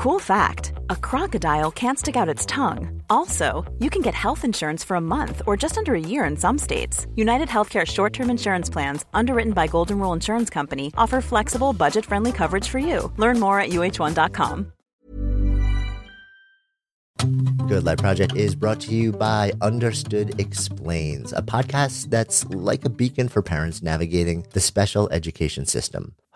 Cool fact a crocodile can't stick out its tongue. Also, you can get health insurance for a month or just under a year in some states. United Healthcare short term insurance plans, underwritten by Golden Rule Insurance Company, offer flexible, budget friendly coverage for you. Learn more at uh1.com. Good Life Project is brought to you by Understood Explains, a podcast that's like a beacon for parents navigating the special education system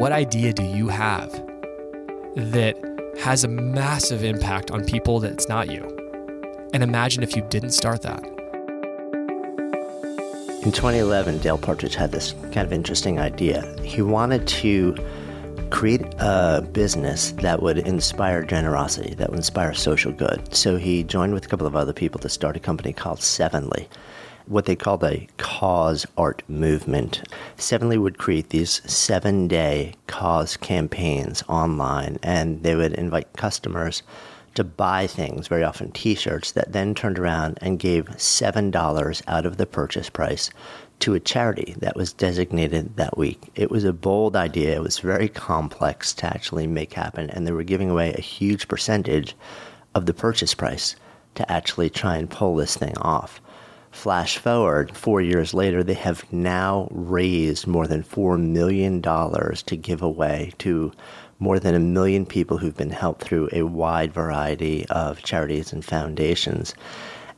What idea do you have that has a massive impact on people that's not you? And imagine if you didn't start that. In 2011, Dale Partridge had this kind of interesting idea. He wanted to create a business that would inspire generosity, that would inspire social good. So he joined with a couple of other people to start a company called Sevenly what they called a cause art movement. Sevenly would create these seven day cause campaigns online, and they would invite customers to buy things, very often t shirts, that then turned around and gave $7 out of the purchase price to a charity that was designated that week. It was a bold idea, it was very complex to actually make happen, and they were giving away a huge percentage of the purchase price to actually try and pull this thing off. Flash forward four years later, they have now raised more than $4 million to give away to more than a million people who've been helped through a wide variety of charities and foundations.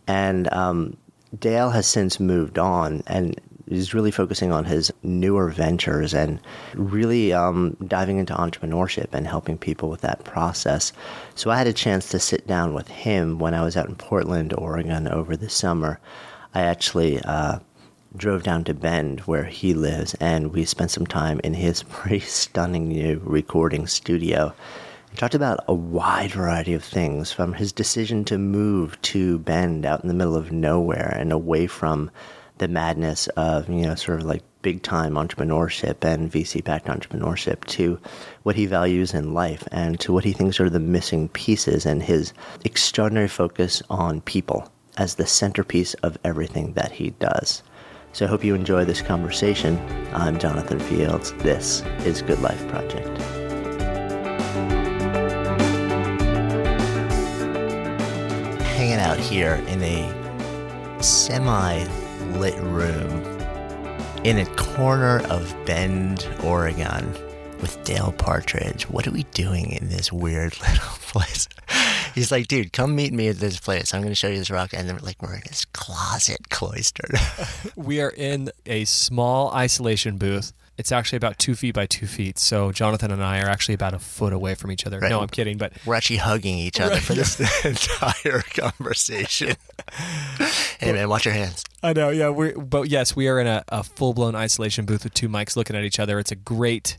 And um, Dale has since moved on and is really focusing on his newer ventures and really um, diving into entrepreneurship and helping people with that process. So I had a chance to sit down with him when I was out in Portland, Oregon over the summer. I actually uh, drove down to Bend, where he lives, and we spent some time in his pretty stunning new recording studio. He talked about a wide variety of things from his decision to move to Bend out in the middle of nowhere and away from the madness of, you know, sort of like big time entrepreneurship and VC backed entrepreneurship to what he values in life and to what he thinks are the missing pieces and his extraordinary focus on people as the centerpiece of everything that he does. So I hope you enjoy this conversation. I'm Jonathan Fields. This is Good Life Project. Hanging out here in a semi lit room in a corner of Bend, Oregon with Dale Partridge. What are we doing in this weird little place? He's like, dude, come meet me at this place. I'm going to show you this rock. And then like we're in this closet cloistered. we are in a small isolation booth. It's actually about two feet by two feet. So Jonathan and I are actually about a foot away from each other. Right. No, I'm kidding. But we're actually hugging each other Right, for this entire conversation. hey man, watch your hands. I know, yeah. We're but yes, we are in a, a full blown isolation booth with two mics looking at each other. It's a great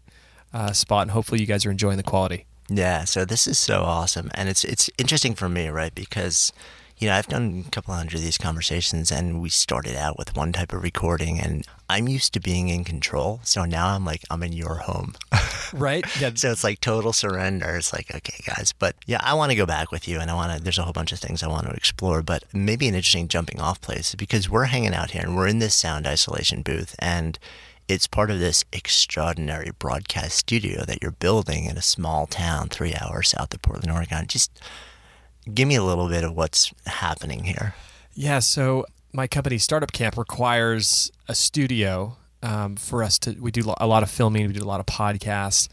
uh, spot, and hopefully, you guys are enjoying the quality. Yeah, so this is so awesome, and it's it's interesting for me, right? Because you know I've done a couple hundred of these conversations, and we started out with one type of recording, and I'm used to being in control, so now I'm like I'm in your home, Right? Yeah. so it's like total surrender. It's like okay, guys, but yeah, I want to go back with you, and I want to. There's a whole bunch of things I want to explore, but maybe an interesting jumping off place because we're hanging out here, and we're in this sound isolation booth, and it's part of this extraordinary broadcast studio that you're building in a small town three hours south of Portland, Oregon. Just give me a little bit of what's happening here. Yeah, so my company Startup Camp requires a studio um, for us to. We do a lot of filming, we do a lot of podcasts,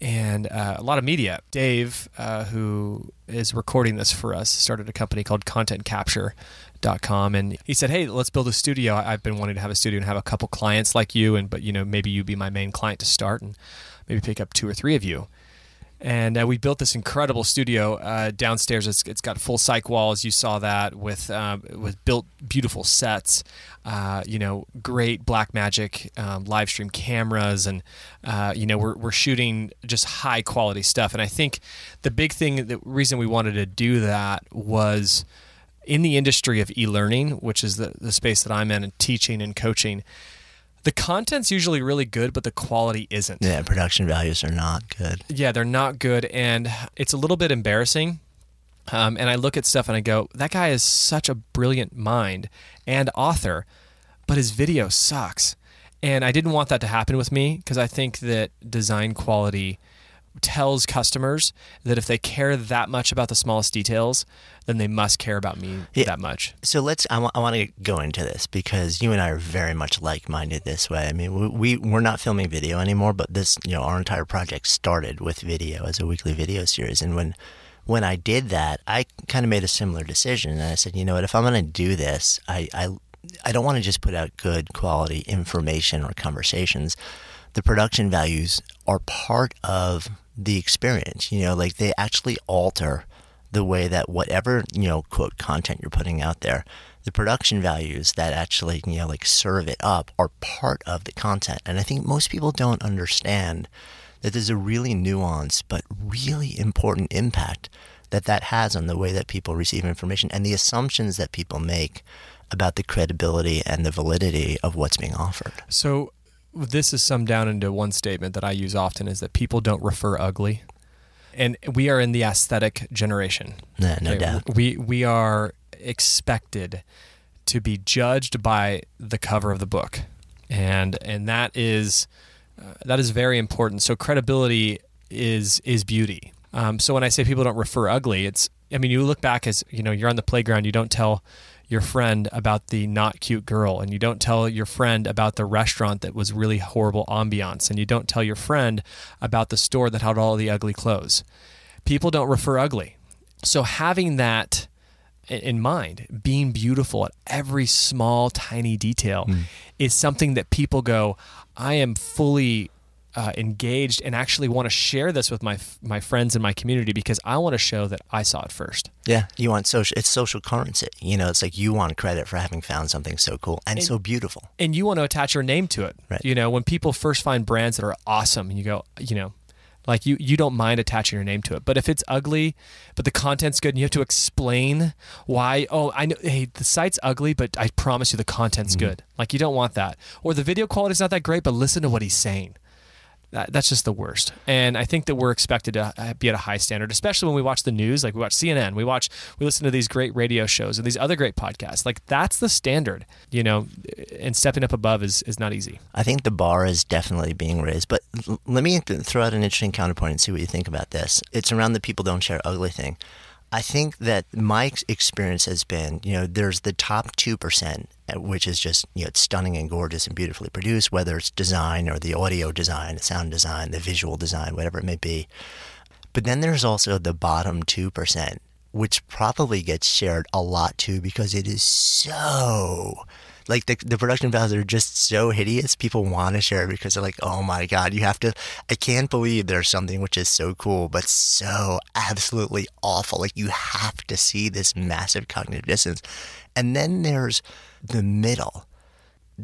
and uh, a lot of media. Dave, uh, who is recording this for us, started a company called ContentCapture.com, and he said, "Hey, let's build a studio. I've been wanting to have a studio and have a couple clients like you, and but you know maybe you be my main client to start, and maybe pick up two or three of you." and uh, we built this incredible studio uh, downstairs. It's, it's got full cyc walls. You saw that with um, with built beautiful sets. Uh, you know, great Blackmagic um, live stream cameras, and uh, you know we're we're shooting just high quality stuff. And I think the big thing, the reason we wanted to do that was in the industry of e-learning, which is the the space that I'm in, and teaching and coaching. The content's usually really good, but the quality isn't. Yeah, production values are not good. Yeah, they're not good, and it's a little bit embarrassing. Um, and I look at stuff and I go, that guy is such a brilliant mind and author, but his video sucks. And I didn't want that to happen with me because I think that design quality tells customers that if they care that much about the smallest details, then they must care about me Yeah. that much. So let's. I want. Want to go into this because you and I are very much like-minded this way. I mean, we we're not filming video anymore, but this, you know, our entire project started with video as a weekly video series. And when when I did that, I kind of made a similar decision, and I said, you know what, if I'm going to do this, I I I don't want to just put out good quality information or conversations. The production values are part of the experience. You know, like they actually alter the way that whatever you know quote content you're putting out there the production values that actually you know like serve it up are part of the content and i think most people don't understand that there's a really nuanced but really important impact that that has on the way that people receive information and the assumptions that people make about the credibility and the validity of what's being offered So this is summed down into one statement that I use often is that people don't refer ugly. And we are in the aesthetic generation. no, no Okay, doubt We we are expected to be judged by the cover of the book, and and that is uh, that is very important. So credibility is is beauty. Um, so when I say people don't refer ugly, it's I mean you look back as you know you're on the playground, you don't tell your friend about the not cute girl, and you don't tell your friend about the restaurant that was really horrible ambiance, and you don't tell your friend about the store that had all the ugly clothes. People don't refer ugly. So having that in mind, being beautiful at every small, tiny detail hmm. is something that people go, I am fully uh, engaged and actually want to share this with my my friends and my community because I want to show that I saw it first. Yeah, you want social. It's social currency. You know, it's like you want credit for having found something so cool and, so beautiful. and you want to attach your name to it. Right. You know, when people first find brands that are awesome, and you go, you know, like you you don't mind attaching your name to it. But if it's ugly, but the content's good, and you have to explain why. Oh, I know. Hey, the site's ugly, but I promise you, the content's good. Like you don't want that. Or the video quality's not that great, but listen to what he's saying. That, that's just the worst. And I think that we're expected to uh, be at a high standard, especially when we watch the news. Like we watch CNN, we watch, we listen to these great radio shows and these other great podcasts. Like that's the standard, you know. And stepping up above is is not easy. I think the bar is definitely being raised. But let me th- throw out an interesting counterpoint and see what you think about this. It's around the people don't share ugly thing. I think that my experience has been, you know, there's the top 2%, uh, which is just, you know, it's stunning and gorgeous and beautifully produced, whether it's design or the audio design, the sound design, the visual design, whatever it may be. But then there's also the bottom 2%, which probably gets shared a lot too because it is so like the, the production values are just so hideous. People want to share it because they're like, oh my God, you have to. I can't believe there's something which is so cool, but so absolutely awful. Like you have to see this massive cognitive dissonance. And then there's the middle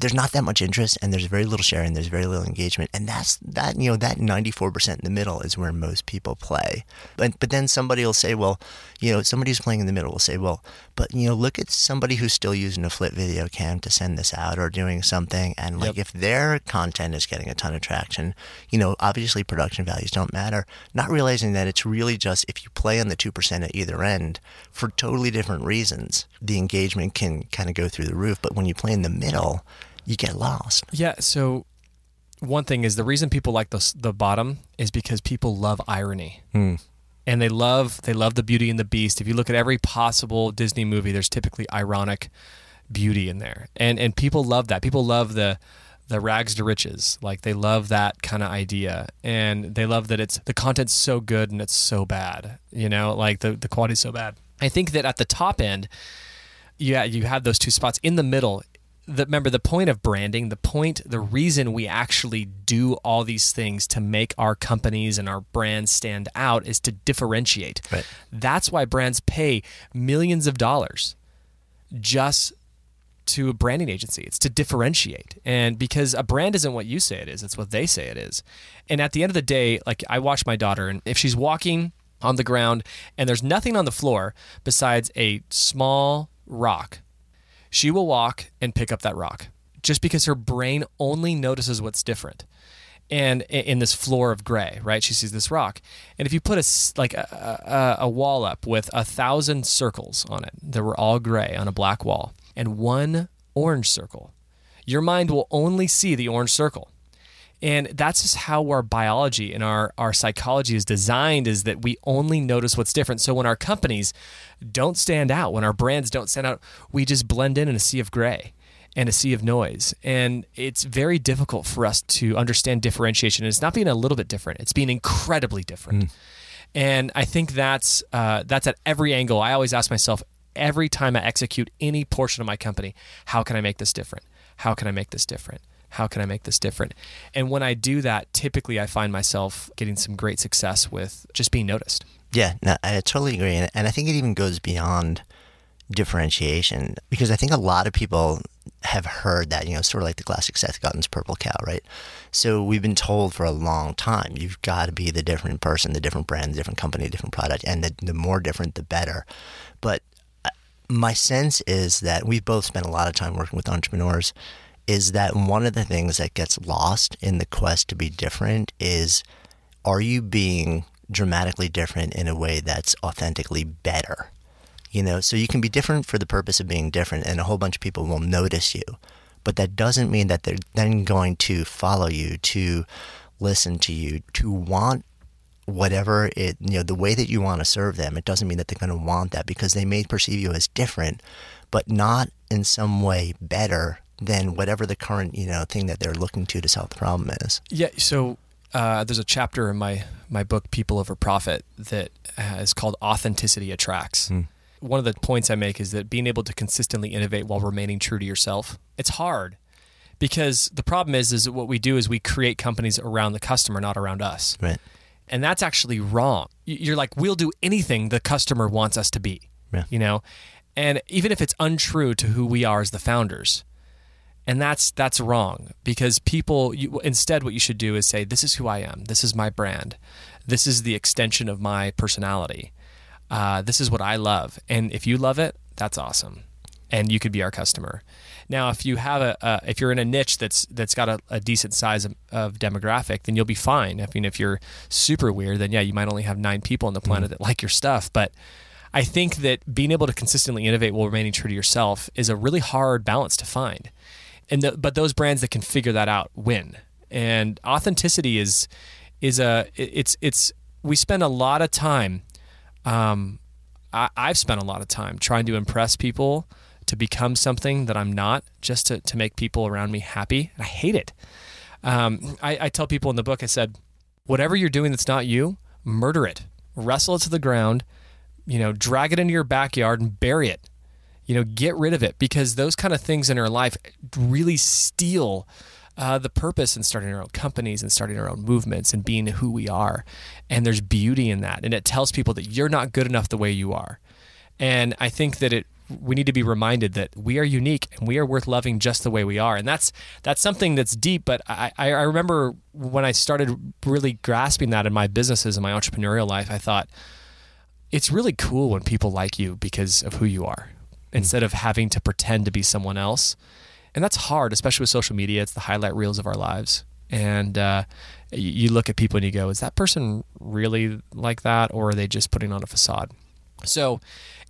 there's not that much interest and there's very little sharing, there's very little engagement. And that's that, you know, that 94% in the middle is where most people play. But, but then somebody will say, well, you know, somebody who's playing in the middle will say, well, but, you know, look at somebody who's still using a flip video cam to send this out or doing something. And like yep. if their content is getting a ton of traction, you know, obviously production values don't matter. Not realizing that it's really just if you play on the 2% at either end for totally different reasons, the engagement can kind of go through the roof. But when you play in the middle, you get lost. Yeah. So one thing is the reason people like the the bottom is because people love irony. Hmm. And they love they love the beauty and the beast. If you look at every possible Disney movie, there's typically ironic beauty in there. And and people love that. People love the the rags to riches. Like they love that kind of idea. And they love that it's the content's so good and it's so bad. You know, like the, the quality's so bad. I think that at the top end, yeah, you have those two spots. In the middle, the, remember the point of branding, the point, the reason we actually do all these things to make our companies and our brands stand out is to differentiate. Right. That's why brands pay millions of dollars just to a branding agency. It's to differentiate. And because a brand isn't what you say it is, it's what they say it is. And at the end of the day, like I watch my daughter, and if she's walking on the ground and there's nothing on the floor besides a small rock she will walk and pick up that rock just because her brain only notices what's different and in this floor of gray, right? She sees this rock, and if you put a like a, a, a, wall up with a thousand circles on it that were all gray on a black wall, and one orange circle, your mind will only see the orange circle. And that's just how our biology and our, our psychology is designed is that we only notice what's different. So when our companies don't stand out, when our brands don't stand out, we just blend in in a sea of gray and a sea of noise. And it's very difficult for us to understand differentiation. And it's not being a little bit different, it's being incredibly different. Mm. And I think that's uh, that's at every angle. I always ask myself every time I execute any portion of my company, how can I make this different? How can I make this different? How can I make this different? And when I do that, typically I find myself getting some great success with just being noticed. Yeah, no, I totally agree. And I think it even goes beyond differentiation because I think a lot of people have heard that, you know, sort of like the classic Seth Godin's purple cow, right? So we've been told for a long time, you've got to be the different person, the different brand, the different company, the different product, and the, the more different, the better. But uh, my sense is that we've both spent a lot of time working with entrepreneurs is that one of the things that gets lost in the quest to be different is are you being dramatically different in a way that's authentically better? You know, so you can be different for the purpose of being different, and a whole bunch of people will notice you. But that doesn't mean that they're then going to follow you, to listen to you, to want whatever it, you know, the way that you want to serve them. It doesn't mean that they're going to want that because they may perceive you as different, but not in some way better than whatever the current you know thing that they're looking to to solve the problem is. Yeah. So uh, there's a chapter in my my book People Over Profit that uh, is called Authenticity Attracts. Mm. One of the points I make is that being able to consistently innovate while remaining true to yourself. It's hard because the problem is is what we do is we create companies around the customer, not around us. Right. And that's actually wrong. You're like, we'll do anything the customer wants us to be. Yeah. You know, and even if it's untrue to who we are as the founders, and that's that's wrong because people you, instead what you should do is say this is who i am. This is my brand. This is the extension of my personality. Uh, this is what i love. And if you love it that's awesome. And you could be our customer. Now if you have a, uh, if you're in a niche that's that's got a, a decent size of, of, demographic then you'll be fine. I mean if you're super weird then yeah you might only have nine people on the planet mm. that like your stuff. But I think that being able to consistently innovate while remaining true to yourself is a really hard balance to find and the, but those brands that can figure that out win. And authenticity is is a it's it's we spend a lot of time. Um, I, I've spent a lot of time trying to impress people to become something that I'm not, just to to make people around me happy. And I hate it. Um, I, I tell people in the book, I said, whatever you're doing that's not you, murder it, wrestle it to the ground, You know, drag it into your backyard and bury it. You know, get rid of it because those kind of things in our life really steal uh, the purpose in starting our own companies and starting our own movements and being who we are. And there's beauty in that. And it tells people that you're not good enough the way you are. And I think that it we need to be reminded that we are unique and we are worth loving just the way we are. And that's that's something that's deep. But I, I remember when I started really grasping that in my businesses and my entrepreneurial life, I thought it's really cool when people like you because of who you are. Instead of having to pretend to be someone else. And that's hard, especially with social media. It's the highlight reels of our lives. And uh, you look at people and you go, is that person really like that? Or are they just putting on a facade? So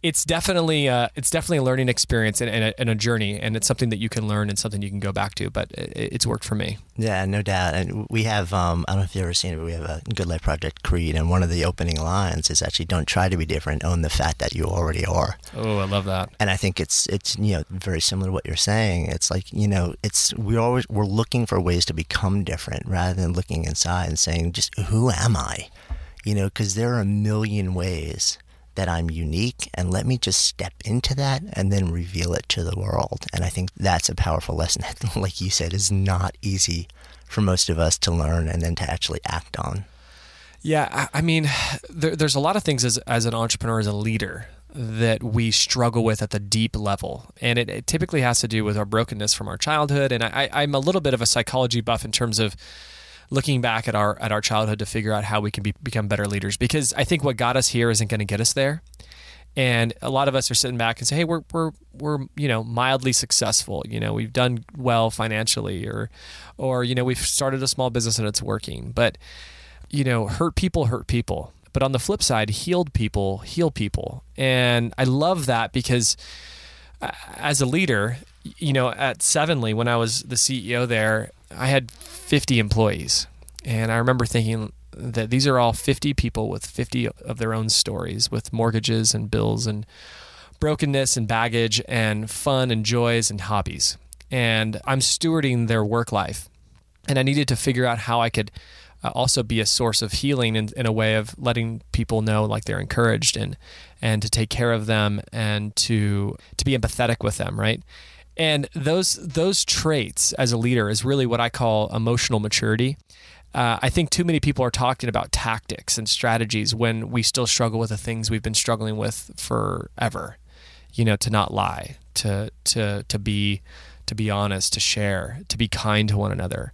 it's definitely uh, it's definitely a learning experience and, and, a, and, a, journey, and it's something that you can learn and something you can go back to. But it, it's worked for me. Yeah, no doubt. And we have um, I don't know if you've ever seen it, but we have a Good Life Project creed, and one of the opening lines is actually "Don't try to be different, own the fact that you already are." Oh, I love that. And I think it's it's you know very similar to what you're saying. It's like you know it's we always we're looking for ways to become different rather than looking inside and saying just who am I, you know, because there are a million ways that I'm unique and let me just step into that and then reveal it to the world. And I think that's a powerful lesson that, like you said, is not easy for most of us to learn and then to actually act on. Yeah, I mean, there, there's a lot of things as, as an entrepreneur, as a leader, that we struggle with at the deep level. And it, it typically has to do with our brokenness from our childhood. And I, I'm a little bit of a psychology buff in terms of looking back at our at our childhood to figure out how we can be, become better leaders because I think what got us here isn't going to get us there. And a lot of us are sitting back and say, "Hey, we're we're we're you know mildly successful. You know, we've done well financially, or or you know we've started a small business and it's working." But you know, hurt people hurt people. But on the flip side, healed people heal people, and I love that because uh, as a leader, you know, at Sevenly when I was the CEO there, I had 50 employees. And I remember thinking that these are all 50 people with 50 of their own stories, with mortgages and bills and brokenness and baggage and fun and joys and hobbies. And I'm stewarding their work life. And I needed to figure out how I could uh, also be a source of healing in, in a way of letting people know like they're encouraged and and to take care of them and to to be empathetic with them, right? And those those traits as a leader is really what I call emotional maturity. Uh, I think too many people are talking about tactics and strategies when we still struggle with the things we've been struggling with forever. You know, to not lie, to to to be to be honest, to share, to be kind to one another.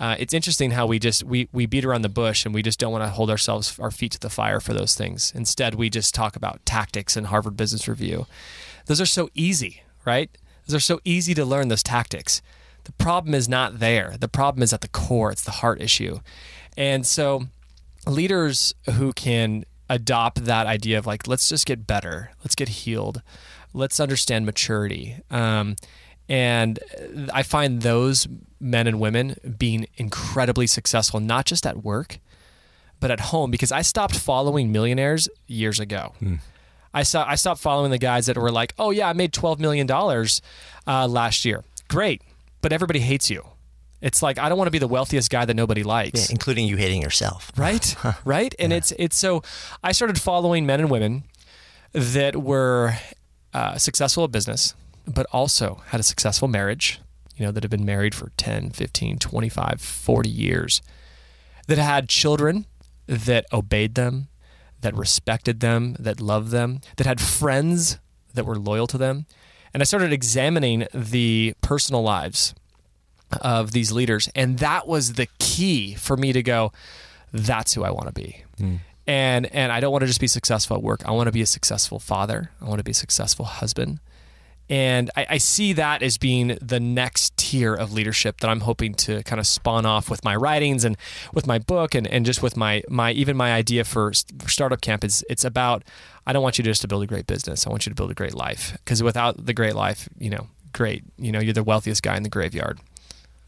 Uh, it's interesting how we just we we beat around the bush and we just don't want to hold ourselves our feet to the fire for those things. Instead, we just talk about tactics and Harvard Business Review. Those are so easy, right? They're so easy to learn those tactics. The problem is not there. The problem is at the core. It's the heart issue. And so leaders who can adopt that idea of like, let's just get better, let's get healed, let's understand maturity. Um, and I find those men and women being incredibly successful, not just at work, but at home, because I stopped following millionaires years ago. Mm. I saw I stopped following the guys that were like, "Oh yeah, I made twelve million dollars uh, last year. Great, but everybody hates you." It's like I don't want to be the wealthiest guy that nobody likes, yeah, including you hating yourself. Right, right, and yeah. it's it's so I started following men and women that were uh, successful at business, but also had a successful marriage. You know, that have been married for 10, 15, 25, 40 years, that had children that obeyed them, that respected them, that loved them, that had friends that were loyal to them. And I started examining the personal lives of these leaders. And that was the key for me to go, that's who I want to be. Mm. And and I don't want to just be successful at work. I want to be a successful father. I want to be a successful husband. And I, I, see that as being the next tier of leadership that I'm hoping to kind of spawn off with my writings and with my book and, and just with my, my even my idea for, for Startup Camp is it's about I don't want you just to build a great business. I want you to build a great life because without the great life, you know, great, you know, you're the wealthiest guy in the graveyard.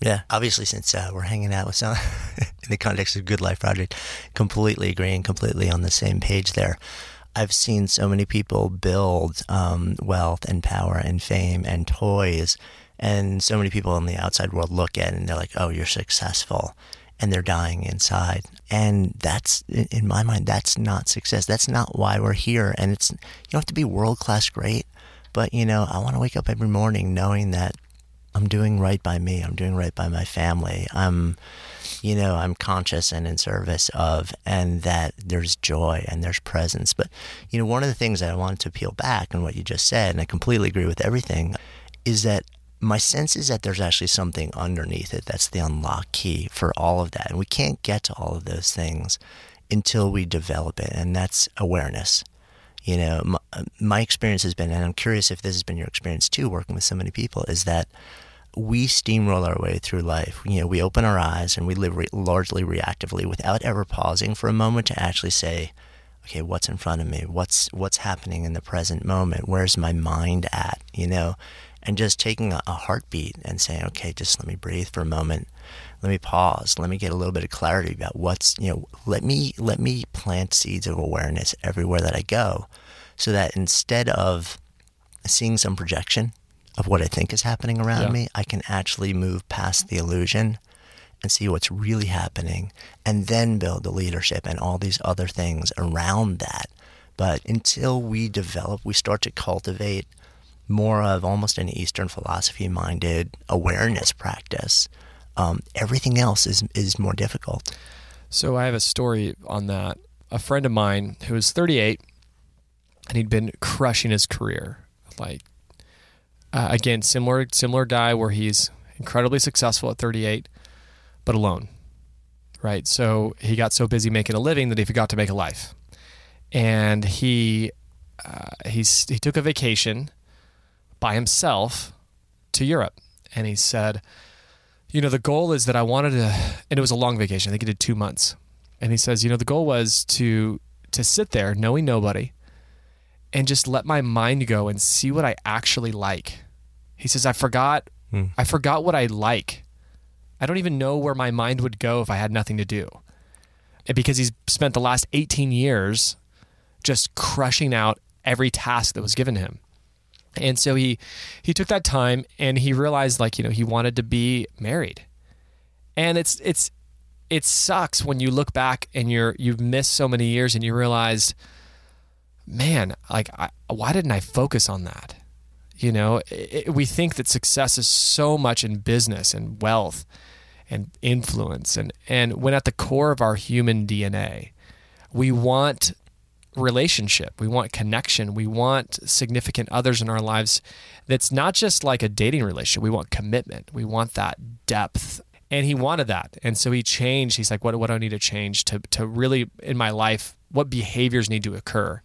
Yeah, obviously, since uh, we're hanging out with some in the context of Good Life Project, completely agreeing, completely on the same page there. I've seen so many people build um, wealth and power and fame and toys, and so many people in the outside world look at it and they're like, "Oh, you're successful," and they're dying inside. And that's, in my mind, that's not success. That's not why we're here. And it's, you don't have to be world class great, but, you know, I want to wake up every morning knowing that I'm doing right by me. I'm doing right by my family. I'm, you know, I'm conscious and in service of, and that there's joy and there's presence. But, you know, one of the things that I wanted to peel back on what you just said, and I completely agree with everything, is that my sense is that there's actually something underneath it that's the unlock key for all of that. And we can't get to all of those things until we develop it, and that's awareness. You know, my, uh, my experience has been, and I'm curious if this has been your experience too, working with so many people, is that we steamroll our way through life. You know, we open our eyes and we live re- largely reactively without ever pausing for a moment to actually say, okay, what's in front of me? What's what's happening in the present moment? Where's my mind at? You know, and just taking a, a heartbeat and saying, okay, just let me breathe for a moment. Let me pause. Let me get a little bit of clarity about what's, you know, let me let me plant seeds of awareness everywhere that I go so that instead of seeing some projection of what I think is happening around yeah. me, I can actually move past the illusion and see what's really happening and then build the leadership and all these other things around that. But until we develop, we start to cultivate more of almost an Eastern philosophy minded awareness practice, um, everything else is, is more difficult. So I have a story on that. A friend of mine who was 38 and he'd been crushing his career, like uh, again, similar similar guy where he's incredibly successful at 38, but alone. Right. So he got so busy making a living that he forgot to make a life, and he uh, he took a vacation by himself to Europe, and he said, you know, the goal is that I wanted to, and it was a long vacation. I think he did two months, and he says, you know, the goal was to to sit there knowing nobody and just let my mind go and see what I actually like. He says, I forgot, hmm. I forgot what I like. I don't even know where my mind would go if I had nothing to do. And because he's spent the last 18 years just crushing out every task that was given him. And so he he took that time and he realized like, you know, he wanted to be married. And it's it's it sucks when you look back and you're you've missed so many years and you realized man, like, I, why didn't I focus on that? You know, it, we think that success is so much in business and wealth and influence, and and when at the core of our human DNA, we want relationship, we want connection, we want significant others in our lives. That's not just like a dating relationship. We want commitment. We want that depth and he wanted that and so he changed he's like what, what do i need to change to, to really in my life what behaviors need to occur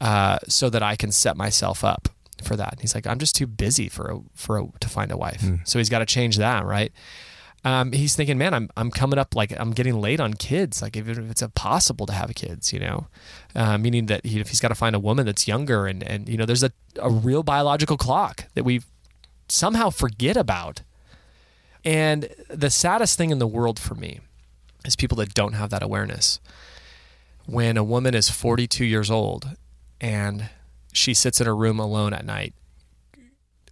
uh, so that I can set myself up for that. And he's like, I'm just too busy for a, for a, to find a wife. Mm. So he's got to change that, right? Um, he's thinking, man, I'm I'm coming up like I'm getting late on kids. Like even if it's impossible to have kids, you know, uh, meaning that he, if he's got to find a woman that's younger and and you know, there's a a real biological clock that we somehow forget about. And the saddest thing in the world for me is people that don't have that awareness. When a woman is 42 years old and she sits in her room alone at night,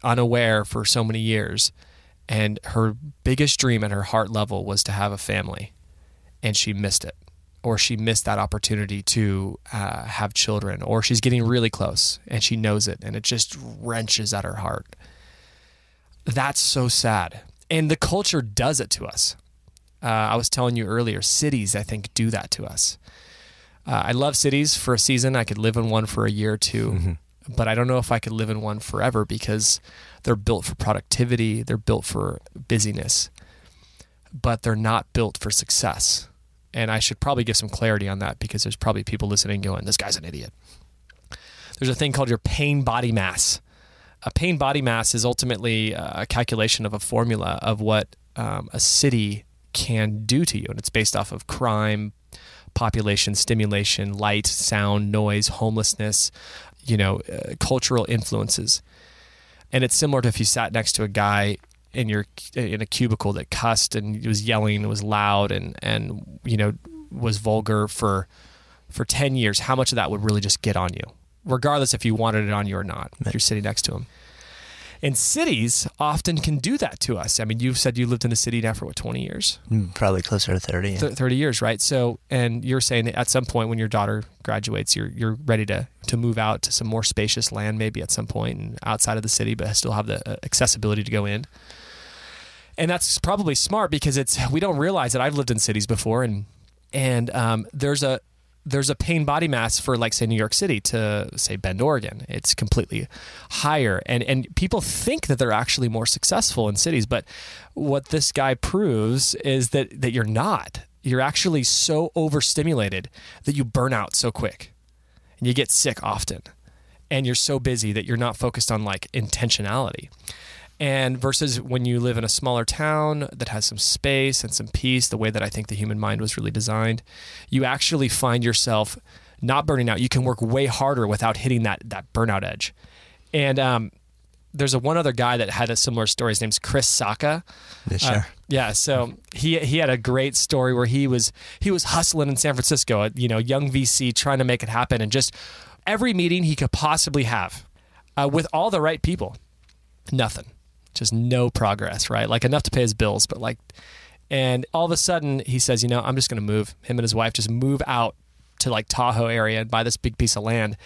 unaware for so many years. And her biggest dream at her heart level was to have a family, and she missed it, or she missed that opportunity to uh, have children, or she's getting really close and she knows it, and it just wrenches at her heart. That's so sad. And the culture does it to us. Uh, I was telling you earlier, cities, I think, do that to us. Uh, I love cities for a season. I could live in one for a year or 2 mm-hmm. but I don't know if I could live in one forever because they're built for productivity, they're built for busyness, but they're not built for success. And I should probably give some clarity on that because there's probably people listening going, this guy's an idiot. There's a thing called your pain body mass. A pain body mass is ultimately a calculation of a formula of what um, a city can do to you. And it's based off of crime, population stimulation, light, sound, noise, homelessness, you know, uh, cultural influences. And it's similar to if you sat next to a guy in your in a cubicle that cussed and was yelling and was loud and and you know was vulgar for for 10 years how much of that would really just get on you regardless if you wanted it on you or not if you're sitting next to him And cities often can do that to us. I mean, you've said you lived in a city now for what, 20 years? Mm, probably closer to 30. Yeah. 30 years, right? So, and you're saying that at some point when your daughter graduates, you're, you're ready to, to move out to some more spacious land, maybe at some point and outside of the city, but still have the uh, accessibility to go in. And that's probably smart because it's, we don't realize that I've lived in cities before and, and um, there's a, there's a pain body mass for like say New York City to say Bend, Oregon. It's completely higher, and and people think that they're actually more successful in cities, but what this guy proves is that that you're not. You're actually so overstimulated that you burn out so quick, and you get sick often, and you're so busy that you're not focused on like intentionality. And versus when you live in a smaller town that has some space and some peace, the way that I think the human mind was really designed, you actually find yourself not burning out. You can work way harder without hitting that that burnout edge. And um, there's a one other guy that had a similar story. His name's Chris Sacca Yeah, sure. Uh, yeah, so he he had a great story where he was he was hustling in San Francisco, you know, young VC trying to make it happen, and just every meeting he could possibly have uh, with all the right people, nothing just no progress, right? Like enough to pay his bills, but like, and all of a sudden he says, you know, I'm just going to move. Him and his wife just move out to like Tahoe area and buy this big piece of land,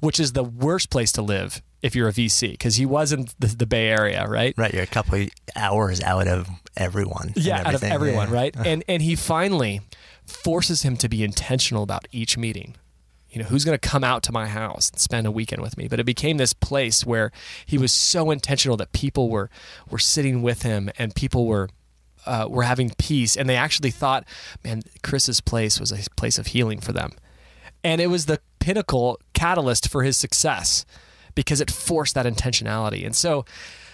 which is the worst place to live if you're a VC because he was in the, the, Bay Area, right? Right, you're a couple hours out of everyone. Yeah, out of everyone, yeah. right? and and he finally forces him to be intentional about each meeting you know, who's going to come out to my house and spend a weekend with me? But it became this place where he was so intentional that people were were sitting with him and people were uh, were having peace, and they actually thought, man, Chris's place was a place of healing for them, and it was the pinnacle catalyst for his success because it forced that intentionality, and so.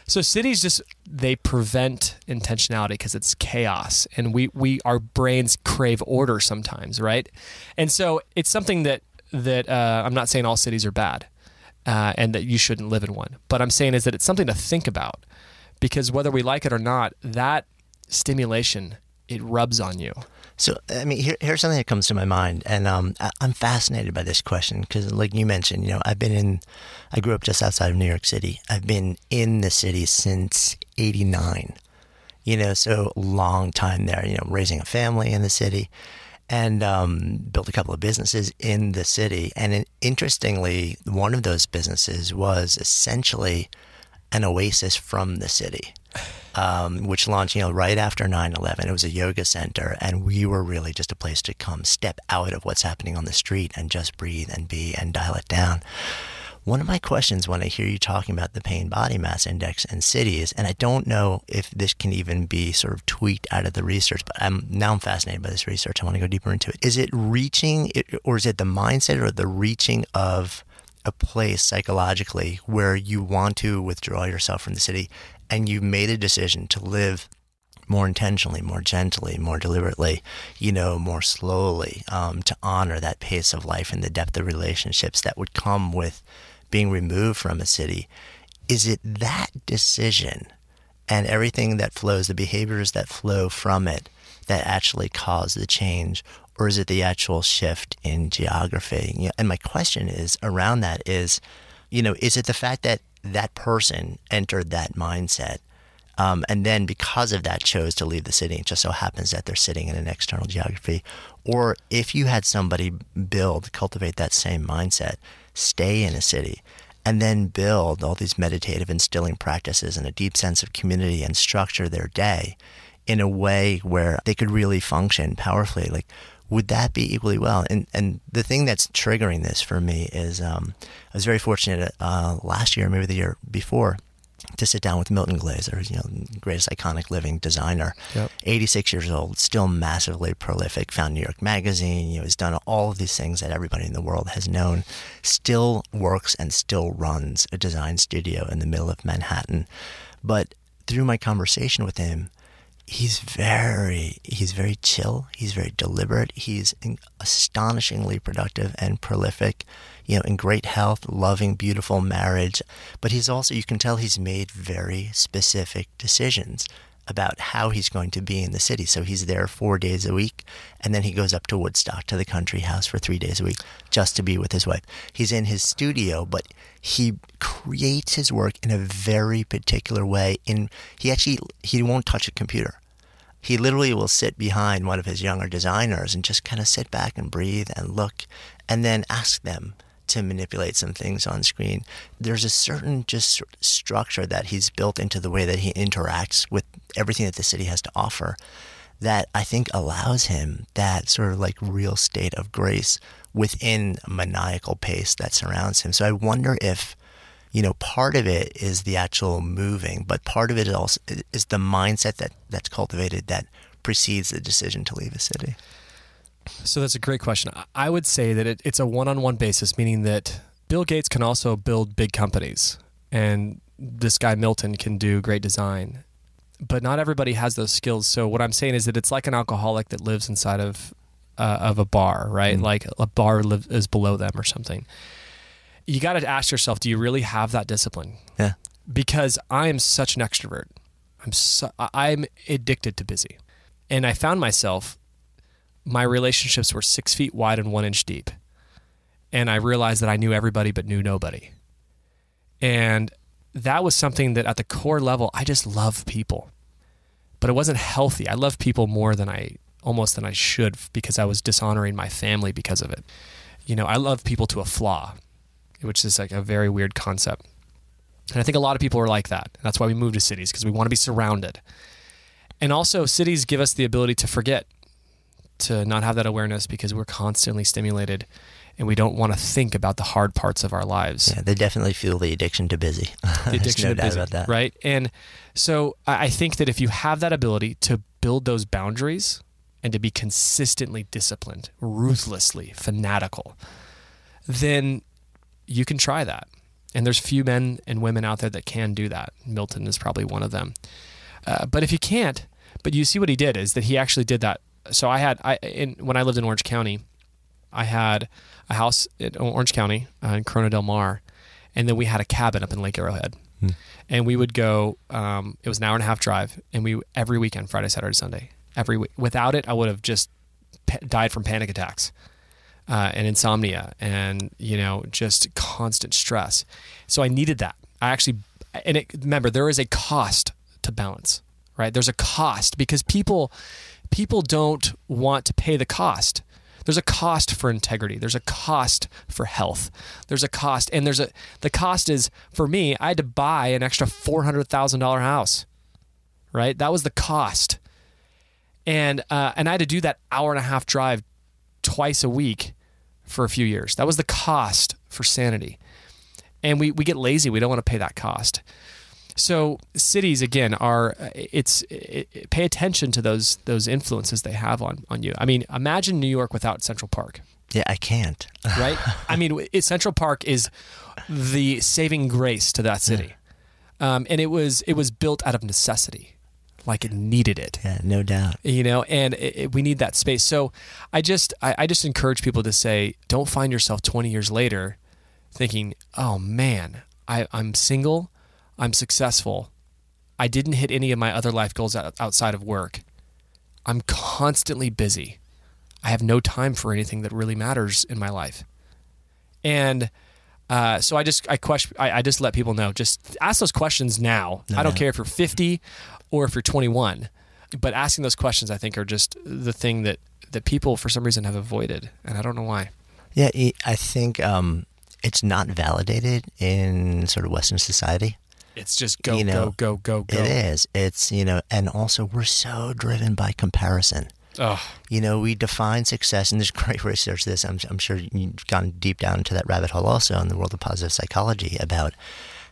So cities just they prevent intentionality because it's chaos and we we our brains crave order sometimes, right? And so it's something that that uh, I'm not saying all cities are bad uh, and that you shouldn't live in one. But I'm saying is that it's something to think about because whether we like it or not, that stimulation it rubs on you. So, I mean, here, here's something that comes to my mind, and um, I, am fascinated by this question because, like you mentioned, you know, I've been in, I grew up just outside of New York City. I've been in the city since '89. You know, so long time there. You know, raising a family in the city and um, built a couple of businesses in the city. And interestingly, one of those businesses was essentially an oasis from the city, um, which launched, you know, right after 9/11. It was a yoga center, and we were really just a place to come step out of what's happening on the street and just breathe and be and dial it down. One of my questions when I hear you talking about the pain body mass index and cities, and I don't know if this can even be sort of tweaked out of the research, but I'm now I'm fascinated by this research. I want to go deeper into it. Is it reaching, or is it the mindset or the reaching of a place psychologically where you want to withdraw yourself from the city and you've made a decision to live more intentionally, more gently, more deliberately, you know, more slowly, um, to honor that pace of life and the depth of relationships that would come with being removed from a city, is it that decision and everything that flows, the behaviors that flow from it, that actually cause the change? Or is it the actual shift in geography? and my question is around that is, you know, is it the fact that that person entered that mindset? Um, and then because of that chose to leave the city. It just so happens that they're sitting in an external geography. Or if you had somebody build, cultivate that same mindset, stay in a city, and then build all these meditative instilling practices and a deep sense of community and structure their day in a way where they could really function powerfully. Like, would that be equally well? And and the thing that's triggering this for me is um, I was very fortunate uh, last year, maybe the year before, to sit down with Milton Glaser, you know, greatest iconic living designer, yep. 86 years old, still massively prolific, found New York Magazine, you know, has done all of these things that everybody in the world has known, still works and still runs a design studio in the middle of Manhattan. But through my conversation with him, he's very he's very chill he's very deliberate he's astonishingly productive and prolific you know in great health loving beautiful marriage but he's also you can tell he's made very specific decisions about how he's going to be in the city. So he's there four days a week, and then he goes up to Woodstock to the country house for three days a week just to be with his wife. He's in his studio, but he creates his work in a very particular way. In he actually he won't touch a computer. He literally will sit behind one of his younger designers and just kind of sit back and breathe and look, and then ask them to manipulate some things on screen. There's a certain just structure that he's built into the way that he interacts with everything that the city has to offer that I think allows him that sort of like real state of grace within maniacal pace that surrounds him. So I wonder if you know part of it is the actual moving, but part of it also is the mindset that that's cultivated that precedes the decision to leave a city. So that's a great question. I would say that it, it's a one-on-one basis, meaning that Bill Gates can also build big companies, and this guy Milton can do great design, but not everybody has those skills. So what I'm saying is that it's like an alcoholic that lives inside of uh, of a bar, right? Mm. Like a bar live, is below them or something. You got to ask yourself, do you really have that discipline? Yeah. Because I am such an extrovert. I'm so, I'm addicted to busy, and I found myself my relationships were six feet wide and one inch deep. And I realized that I knew everybody but knew nobody. And that was something that at the core level, I just love people. But it wasn't healthy. I love people more than I almost than I should because I was dishonoring my family because of it. You know, I love people to a flaw, which is like a very weird concept. And I think a lot of people are like that. That's why we move to cities because we want to be surrounded. And also, cities give us the ability to forget to not have that awareness because we're constantly stimulated and we don't want to think about the hard parts of our lives. Yeah, they definitely feel the addiction to busy. The addiction no to busy, about that. right? And so I think that if you have that ability to build those boundaries and to be consistently disciplined, ruthlessly fanatical, then you can try that. And there's few men and women out there that can do that. Milton is probably one of them. Uh, but if you can't, but you see what he did is that he actually did that so I had I in when I lived in Orange County, I had a house in Orange County uh, in Corona Del Mar, and then we had a cabin up in Lake Arrowhead, hmm. and we would go. Um, it was an hour and a half drive, and we every weekend, Friday, Saturday, Sunday, every week. Without it, I would have just died from panic attacks. Uh, and insomnia and you know just constant stress so i needed that i actually and it, remember there is a cost to balance right there's a cost because people people don't want to pay the cost. There's a cost for integrity. There's a cost for health. There's a cost, and there's a the cost is for me. I had to buy an extra four hundred thousand dollar house, right? That was the cost, and uh, and I had to do that hour and a half drive twice a week for a few years. That was the cost for sanity, and we we get lazy. We don't want to pay that cost. So cities again are uh, it's it, pay attention to those those influences they have on on you. I mean, imagine New York without Central Park. Yeah, I can't. right? I mean, it, Central Park is the saving grace to that city, yeah. um, and it was it was built out of necessity, like it needed it. Yeah, no doubt. You know, and it, it, we need that space. So, I just I, I just encourage people to say, don't find yourself twenty years later thinking, oh man, I, I'm single. I'm successful. I didn't hit any of my other life goals outside of work. I'm constantly busy. I have no time for anything that really matters in my life. And uh, so I just I question I, I, just let people know. Just ask those questions now. No, I don't no. care if you're 50 or if you're 21, but asking those questions I think are just the thing that that people for some reason have avoided, and I don't know why. Yeah, I think um, it's not validated in sort of Western society. It's just go, you know, go, go, go, go. It is. It's, you know, and also we're so driven by comparison. Oh. You know, we define success, and there's great research. This I'm, I'm sure you've gone deep down into that rabbit hole also in the world of positive psychology about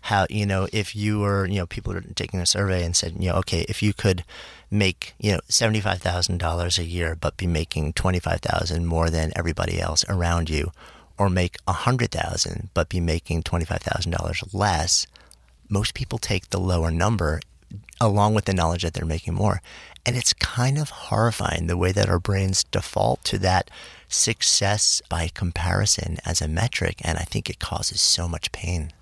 how you know if you were you know people are taking a survey and said you know okay if you could make you know seventy five thousand dollars a year but be making twenty five thousand more than everybody else around you, or make a hundred thousand but be making twenty five thousand dollars less, most people take the lower number along with the knowledge that they're making more. And it's kind of horrifying the way that our brains default to that success by comparison as a metric. And I think it causes so much pain.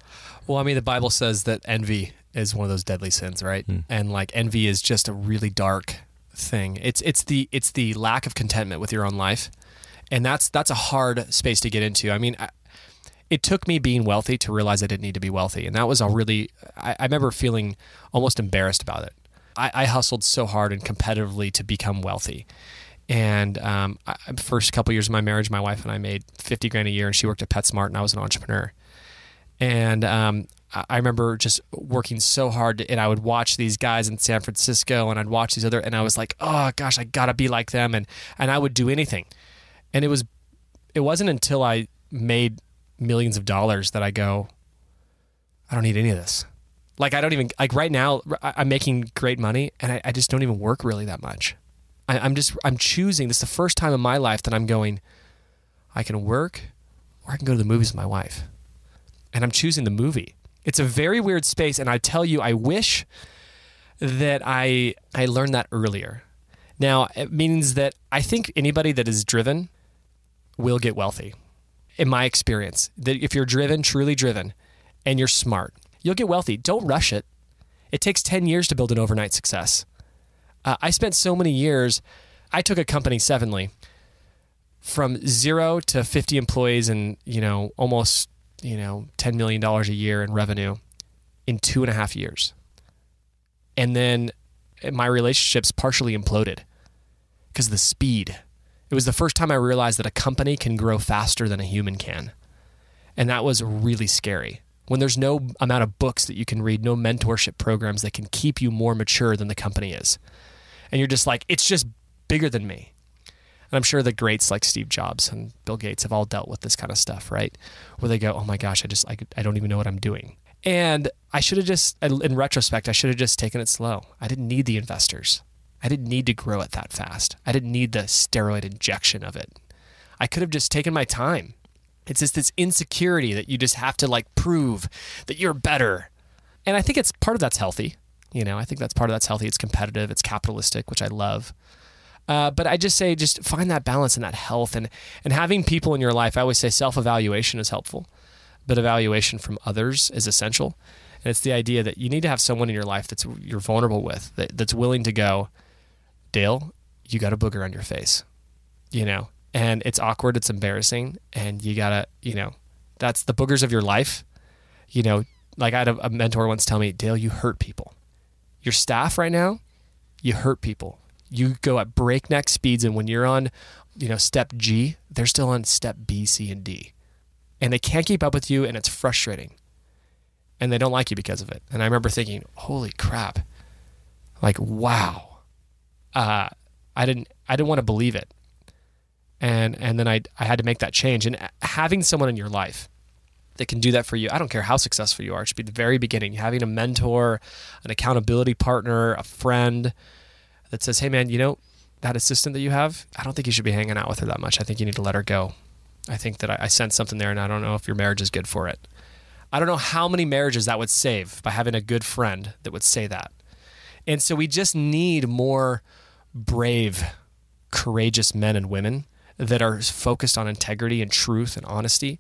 Well, I mean, the Bible says that envy is one of those deadly sins, right? Hmm. And like envy is just a really dark thing. It's it's the it's the lack of contentment with your own life, and that's that's a hard space to get into. I mean, I, it took me being wealthy to realize I didn't need to be wealthy, and that was a really. I, I remember feeling almost embarrassed about it. I, I hustled so hard and competitively to become wealthy, and um, I, first couple years of my marriage, my wife and I made fifty grand a year, and she worked at PetSmart, and I was an entrepreneur. And um, I remember just working so hard, to, and I would watch these guys in San Francisco, and I'd watch these other, and I was like, oh gosh, I gotta be like them, and and I would do anything. And it was, it wasn't until I made millions of dollars that I go, I don't need any of this. Like I don't even like right now. I'm making great money, and I, I just don't even work really that much. I, I'm just I'm choosing. This is the first time in my life that I'm going. I can work, or I can go to the movies with my wife, and I'm choosing the movie. It's a very weird space, and I tell you, I wish that I I learned that earlier. Now it means that I think anybody that is driven will get wealthy. In my experience, that if you're driven, truly driven, and you're smart, you'll get wealthy. Don't rush it. It takes 10 years to build an overnight success. Uh, I spent so many years, I took a company, Sevenly, from zero to 50 employees and, you know, almost, you know, $10 million a year in revenue in two and a half years. And then my relationships partially imploded because of the speed. It was the first time I realized that a company can grow faster than a human can. And that was really scary. When there's no amount of books that you can read, no mentorship programs that can keep you more mature than the company is. And you're just like, it's just bigger than me. And I'm sure the greats like Steve Jobs and Bill Gates have all dealt with this kind of stuff, right? Where they go, oh my gosh, I just, I, I don't even know what I'm doing. And I should have just, in retrospect, I should have just taken it slow. I didn't need the investors. I didn't need to grow it that fast. I didn't need the steroid injection of it. I could have just taken my time. It's just this insecurity that you just have to like prove that you're better. And I think it's part of that's healthy. You know, I think that's part of that's healthy. It's competitive, it's capitalistic, which I love. Uh, but I just say, just find that balance and that health, and and having people in your life. I always say self evaluation is helpful, but evaluation from others is essential. And it's the idea that you need to have someone in your life that's you're vulnerable with, that, that's willing to go, Dale, you got a booger on your face, you know, and it's awkward, it's embarrassing, and you gotta, you know, that's the boogers of your life. You know, like I had a, a mentor once tell me, Dale, you hurt people. Your staff right now, you hurt people. You go at breakneck speeds, and when you're on, you know, step G, they're still on step B, C, and D, and they can't keep up with you, and it's frustrating. And they don't like you because of it. And I remember thinking, holy crap, like wow, uh, I didn't I didn't want to believe it, and and then I I had to make that change. And having someone in your life that can do that for you, I don't care how successful you are. It should be the very beginning. Having a mentor, an accountability partner, a friend that says, "Hey man, you know that assistant that you have, I don't think you should be hanging out with her that much. I think you need to let her go. I think that I, I sense something there, and I don't know if your marriage is good for it." I don't know how many marriages that would save by having a good friend that would say that. And so we just need more brave, courageous men and women that are focused on integrity and truth and honesty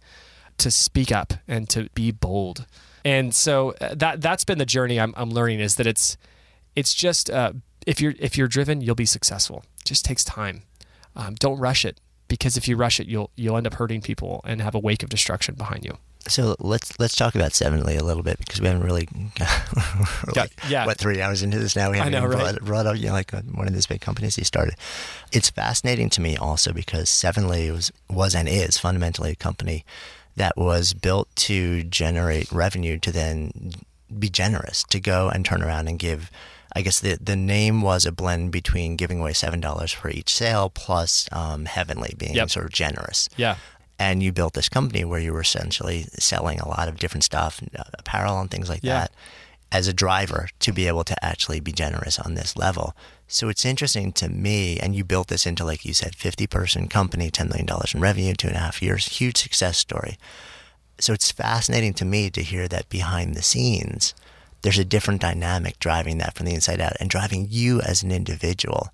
to speak up and to be bold. And so uh, that that's been the journey I'm, I'm learning is that it's it's just uh, if you're if you're driven, you'll be successful. It just takes time. Um, don't rush it because if you rush it, you'll you'll end up hurting people and have a wake of destruction behind you. So let's let's talk about Sevenly a little bit because we haven't really, we're Yeah, what three hours into this now we haven't know, even right? brought, brought up you know, like uh, one of these big companies he started. It's fascinating to me also because Sevenly was was and is fundamentally a company that was built to generate revenue to then be generous to go and turn around and give. I guess the the name was a blend between giving away seven dollars for each sale plus um, Heavenly being Yep. sort of generous Yeah. And you built this company where you were essentially selling a lot of different stuff, uh, apparel and things like Yeah. that, as a driver to be able to actually be generous on this level. So it's interesting to me, and you built this into, like you said, 50 person company, $10 million in revenue, two and a half years, huge success story. So it's fascinating to me to hear that behind the scenes, there's a different dynamic driving that from the inside out and driving you as an individual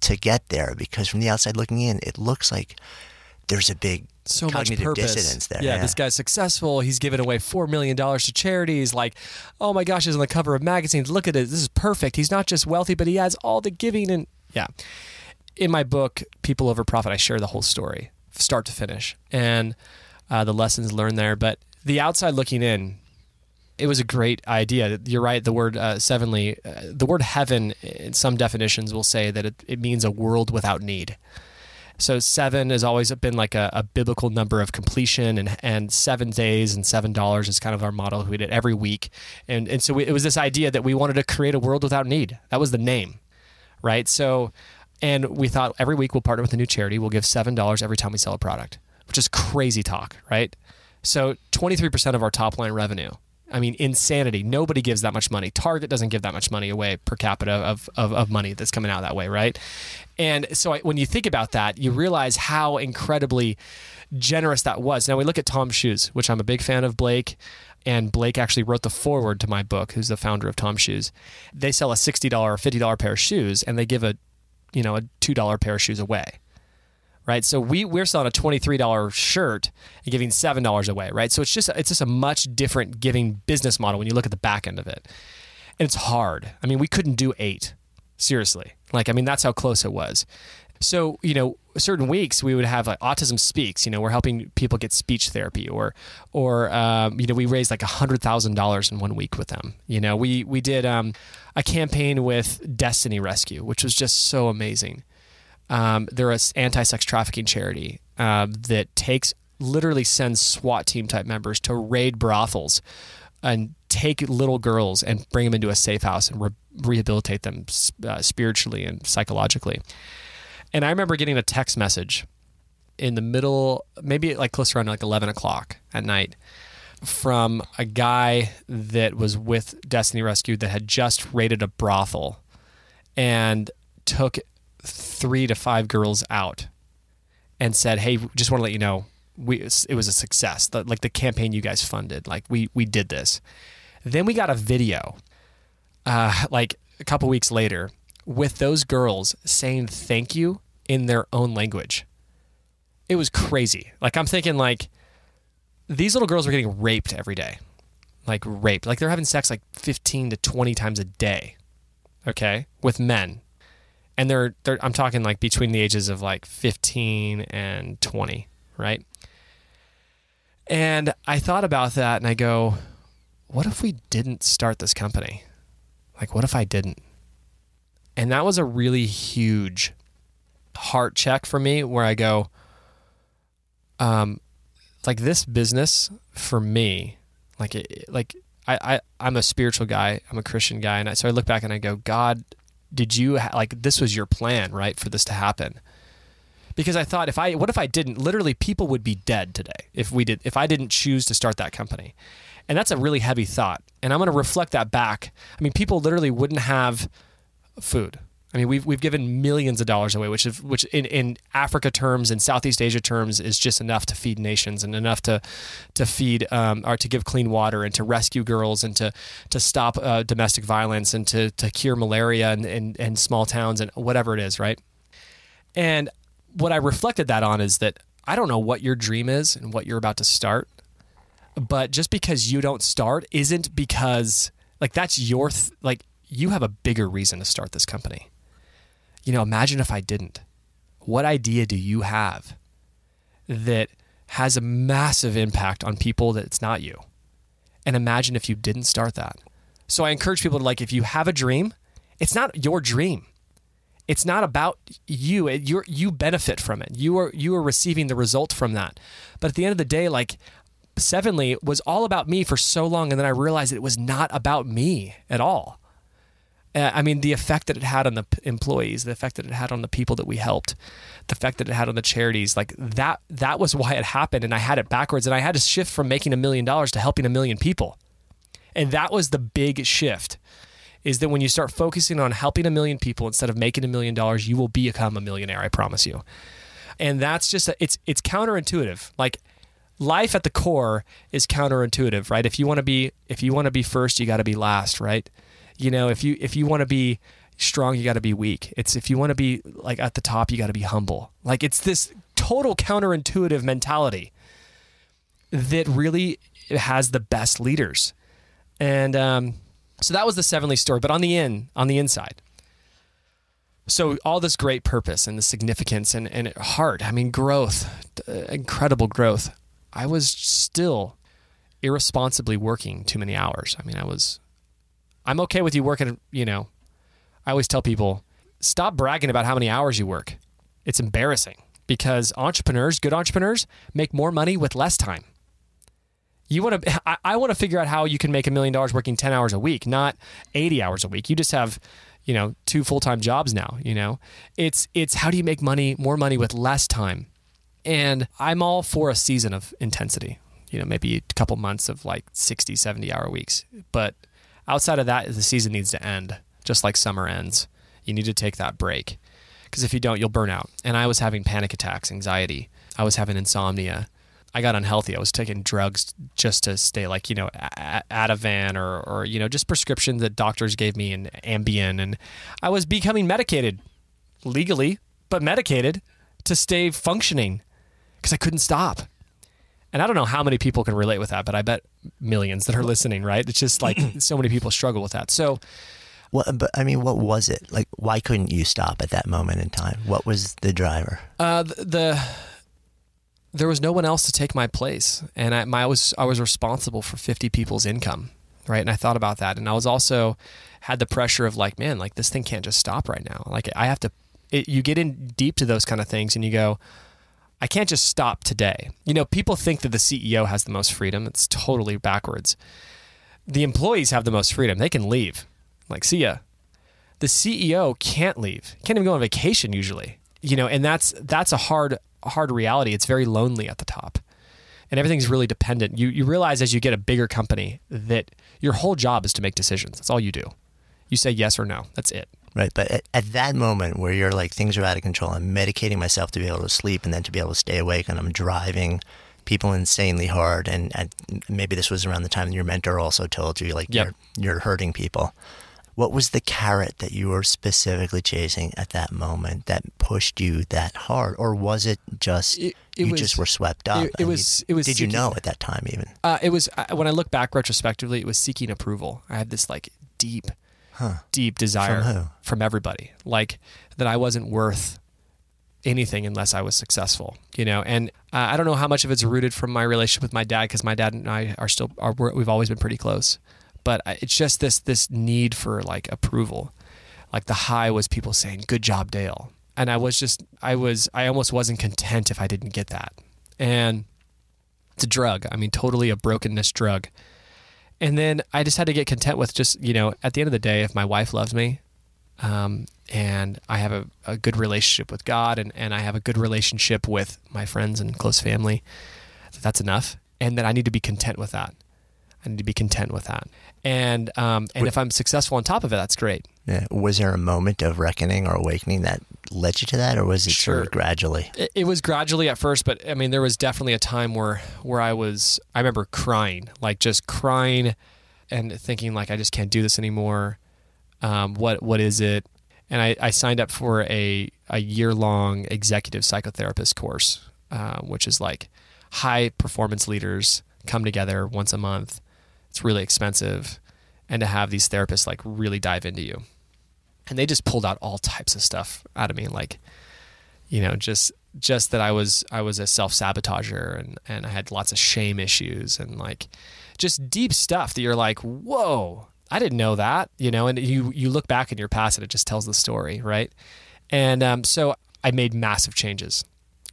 to get there. Because from the outside looking in, it looks like there's a big so much purpose. dissonance there, Yeah, yeah. this guy's successful. He's given away four million dollars to charities. Like, oh my gosh, he's on the cover of magazines. Look at it. This is perfect. He's not just wealthy, but he has all the giving and yeah. In my book, People Over Profit, I share the whole story, start to finish, and uh, the lessons learned there. But the outside looking in, it was a great idea. You're right. The word uh, sevenly, uh, the word heaven, in some definitions will say that it, it means a world without need. So seven has always been like a, a biblical number of completion, and and seven days and seven dollars is kind of our model. We did every week, and and so we, it was this idea that we wanted to create a world without need. That was the name, right? So, and we thought every week we'll partner with a new charity. We'll give seven dollars every time we sell a product, which is crazy talk, right? So twenty three percent of our top line revenue. I mean, insanity. Nobody gives that much money. Target doesn't give that much money away per capita of, of, of money that's coming out that way, right? And so I, when you think about that, you realize how incredibly generous that was. Now we look at Tom's Shoes, which I'm a big fan of Blake. And Blake actually wrote the foreword to my book, who's the founder of Tom's Shoes. They sell a $60 or $50 pair of shoes and they give a, you know, a $2 pair of shoes away right? So we we're selling a twenty three dollar shirt and giving seven dollars away, right? So it's just it's just a much different giving business model when you look at the back end of it, and it's hard. I mean, we couldn't do eight, seriously. Like I mean, that's how close it was. So you know, certain weeks we would have like autism speaks. You know, we're helping people get speech therapy, or or um, you know, we raised like hundred thousand dollars in one week with them. You know, we we did um, a campaign with Destiny Rescue, which was just so amazing. Um, they're an anti-sex trafficking charity um, that takes literally sends SWAT team type members to raid brothels and take little girls and bring them into a safe house and re- rehabilitate them uh, spiritually and psychologically. And I remember getting a text message in the middle, maybe like close around like 11 o'clock at night from a guy that was with Destiny Rescue that had just raided a brothel and took three to five girls out and said, "Hey, just want to let you know, we it was a success. The, like the campaign you guys funded, like we we did this." Then we got a video, uh, like a couple weeks later, with those girls saying thank you in their own language. It was crazy. Like I'm thinking, like these little girls were getting raped every day, like raped. Like they're having sex like 15 to 20 times a day. Okay, with men and they're, they're I'm talking like between the ages of like 15 and 20, right? And I thought about that and I go, what if we didn't start this company? Like what if I didn't? And that was a really huge heart check for me where I go um like this business for me like it, like I, I I'm a spiritual guy, I'm a Christian guy and I, so I look back and I go God did you ha- like this was your plan right for this to happen? Because i thought if i what if i didn't? Literally people would be dead today if we did if i didn't choose to start that company. And that's a really heavy thought. And i'm going to reflect that back. I mean people literally wouldn't have food i mean we've, we've given millions of dollars away which is which in, in africa terms and southeast asia terms is just enough to feed nations and enough to to feed um, or to give clean water and to rescue girls and to to stop uh, domestic violence and to to cure malaria in, in, in small towns and whatever it is right? And what i reflected that on is that i don't know what your dream is and what you're about to start but just because you don't start isn't because like that's your th- like you have a bigger reason to start this company you know, imagine if I didn't. What idea do you have that has a massive impact on people that it's not you? And imagine if you didn't start that. So I encourage people to like, if you have a dream, it's not your dream. It's not about you. You you benefit from it. You are you are receiving the result from that. But at the end of the day, like Sevenly was all about me for so long, and then I realized it was not about me at all. Uh, I mean, the effect that it had on the p- employees, the effect that it had on the people that we helped, the effect that it had on the charities, like that, that was why it happened. And I had it backwards and I had to shift from making a million dollars to helping a million people. And that was the big shift is that when you start focusing on helping a million people instead of making a million dollars, you will become a millionaire. I promise you. And that's just, a, it's, it's counterintuitive. Like life at the core is counterintuitive, right? If you want to be, if you want to be first, you got to be last, right? You know if you if you want to be strong you got to be weak it's if you want to be like at the top you got to be humble like it's this total counterintuitive mentality that really has the best leaders. And um, so that was the Sevenly story. But on the in, on the inside, so all this great purpose and the significance and, and heart, I mean, growth, uh, incredible growth. I was still irresponsibly working too many hours. I mean, I was, I'm okay with you working, you know, I always tell people, stop bragging about how many hours you work. It's embarrassing because entrepreneurs, good entrepreneurs, make more money with less time. You want to, I, I want to figure out how you can make a million dollars working 10 hours a week, not 80 hours a week. You just have, you know, two full-time jobs now, you know. It's it's how do you make money, more money with less time? And I'm all for a season of intensity. You know, maybe a couple months of like 60, 70 hour weeks. But outside of that, the season needs to end, just like summer ends. You need to take that break. Because if you don't, you'll burn out. And I was having panic attacks, anxiety. I was having insomnia. I got unhealthy. I was taking drugs just to stay like, you know, Ativan or, or, you know, just prescriptions that doctors gave me and Ambien. And I was becoming medicated legally, but medicated to stay functioning because I couldn't stop. And I don't know how many people can relate with that, but I bet millions that are listening, right? It's just like so many people struggle with that. So, what, but I mean, what was it like? Why couldn't you stop at that moment in time? What was the driver? Uh, the, the there was no one else to take my place, and I, my, I was I was responsible for fifty people's income, right? And I thought about that, and I was also had the pressure of like, man, like this thing can't just stop right now. Like I have to. It, you get in deep to those kind of things, and you go, I can't just stop today. You know, people think that the CEO has the most freedom. It's totally backwards. The employees have the most freedom. They can leave. Like, see ya. The CEO can't leave. Can't even go on vacation usually. You know, and that's that's a hard hard reality. It's very lonely at the top. And everything's really dependent. You you realize as you get a bigger company that your whole job is to make decisions. That's all you do. You say yes or no. That's it. Right. But at, at, that moment where you're like, things are out of control, I'm medicating myself to be able to sleep and then to be able to stay awake, and I'm driving people insanely hard. And, and maybe this was around the time your mentor also told you, like, yep. you're, you're hurting people. What was the carrot that you were specifically chasing at that moment that pushed you that hard, or was it just it, it you was, just were swept up? It, it was. It was. Did seeking, you know at that time even? Uh, it was uh, when I look back retrospectively. It was seeking approval. I had this like deep, huh. deep desire from, from everybody, like that I wasn't worth anything unless I was successful, you know. And uh, I don't know how much of it's rooted from my relationship with my dad because my dad and I are still are we've always been pretty close but it's just this this need for like approval. Like the high was people saying, "Good job, Dale," and I was just I was I almost wasn't content if I didn't get that. And it's a drug. I mean, totally a brokenness drug. And then I just had to get content with just you know at the end of the day, if my wife loves me, um, and I have a, a good relationship with God, and and I have a good relationship with my friends and close family, that's enough. And that I need to be content with that. I need to be content with that. And um, and if I'm successful on top of it, that's great. Yeah. Was there a moment of reckoning or awakening that led you to that, or was it sure. sort of gradually? It, it, was gradually at first, but I mean, there was definitely a time where where I was. I remember crying, like just crying, and thinking like I just can't do this anymore. Um, what what is it? And I, I signed up for a a year long executive psychotherapist course, uh, which is like high performance leaders come together once a month it's really expensive. And to have these therapists like really dive into you. And they just pulled out all types of stuff out of me, like, you know, just just that I was I was a self sabotager and and I had lots of shame issues and like just deep stuff that you're like, whoa, I didn't know that, you know. And you you look back in your past and it just tells the story, right? And um, so I made massive changes.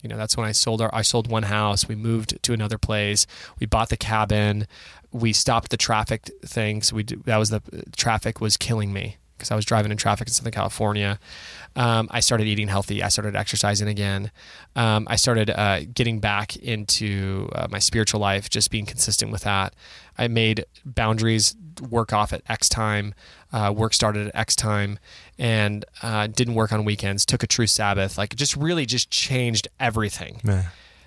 You know, that's when I sold our I sold one house. We moved to another place. We bought the cabin we stopped the traffic things. We that was the traffic was killing me because I was driving in traffic in Southern California. Um, I started eating healthy. I started exercising again. Um, I started uh, getting back into uh, my spiritual life, just being consistent with that. I made boundaries, work off at X time, uh, work started at X time, and uh, didn't work on weekends. Took a true Sabbath. Like just really just changed everything.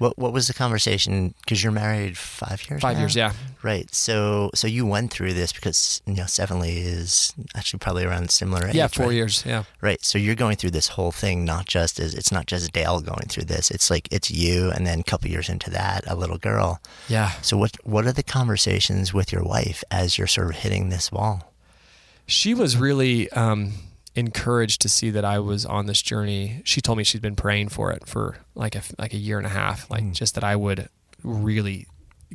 What What was the conversation? Because you're married five years. Five now? years, yeah. Right. So so you went through this because you know Sevenly is actually probably around similar age. Yeah, four right? years. Yeah. Right. So you're going through this whole thing, not just as it's not just Dale going through this. It's like it's you, and then a couple years into that, a little girl. Yeah. So what what are the conversations with your wife as you're sort of hitting this wall? She was really um, encouraged to see that I was on this journey. She told me she'd been praying for it for like a like a year and a half, like Mm. just that I would really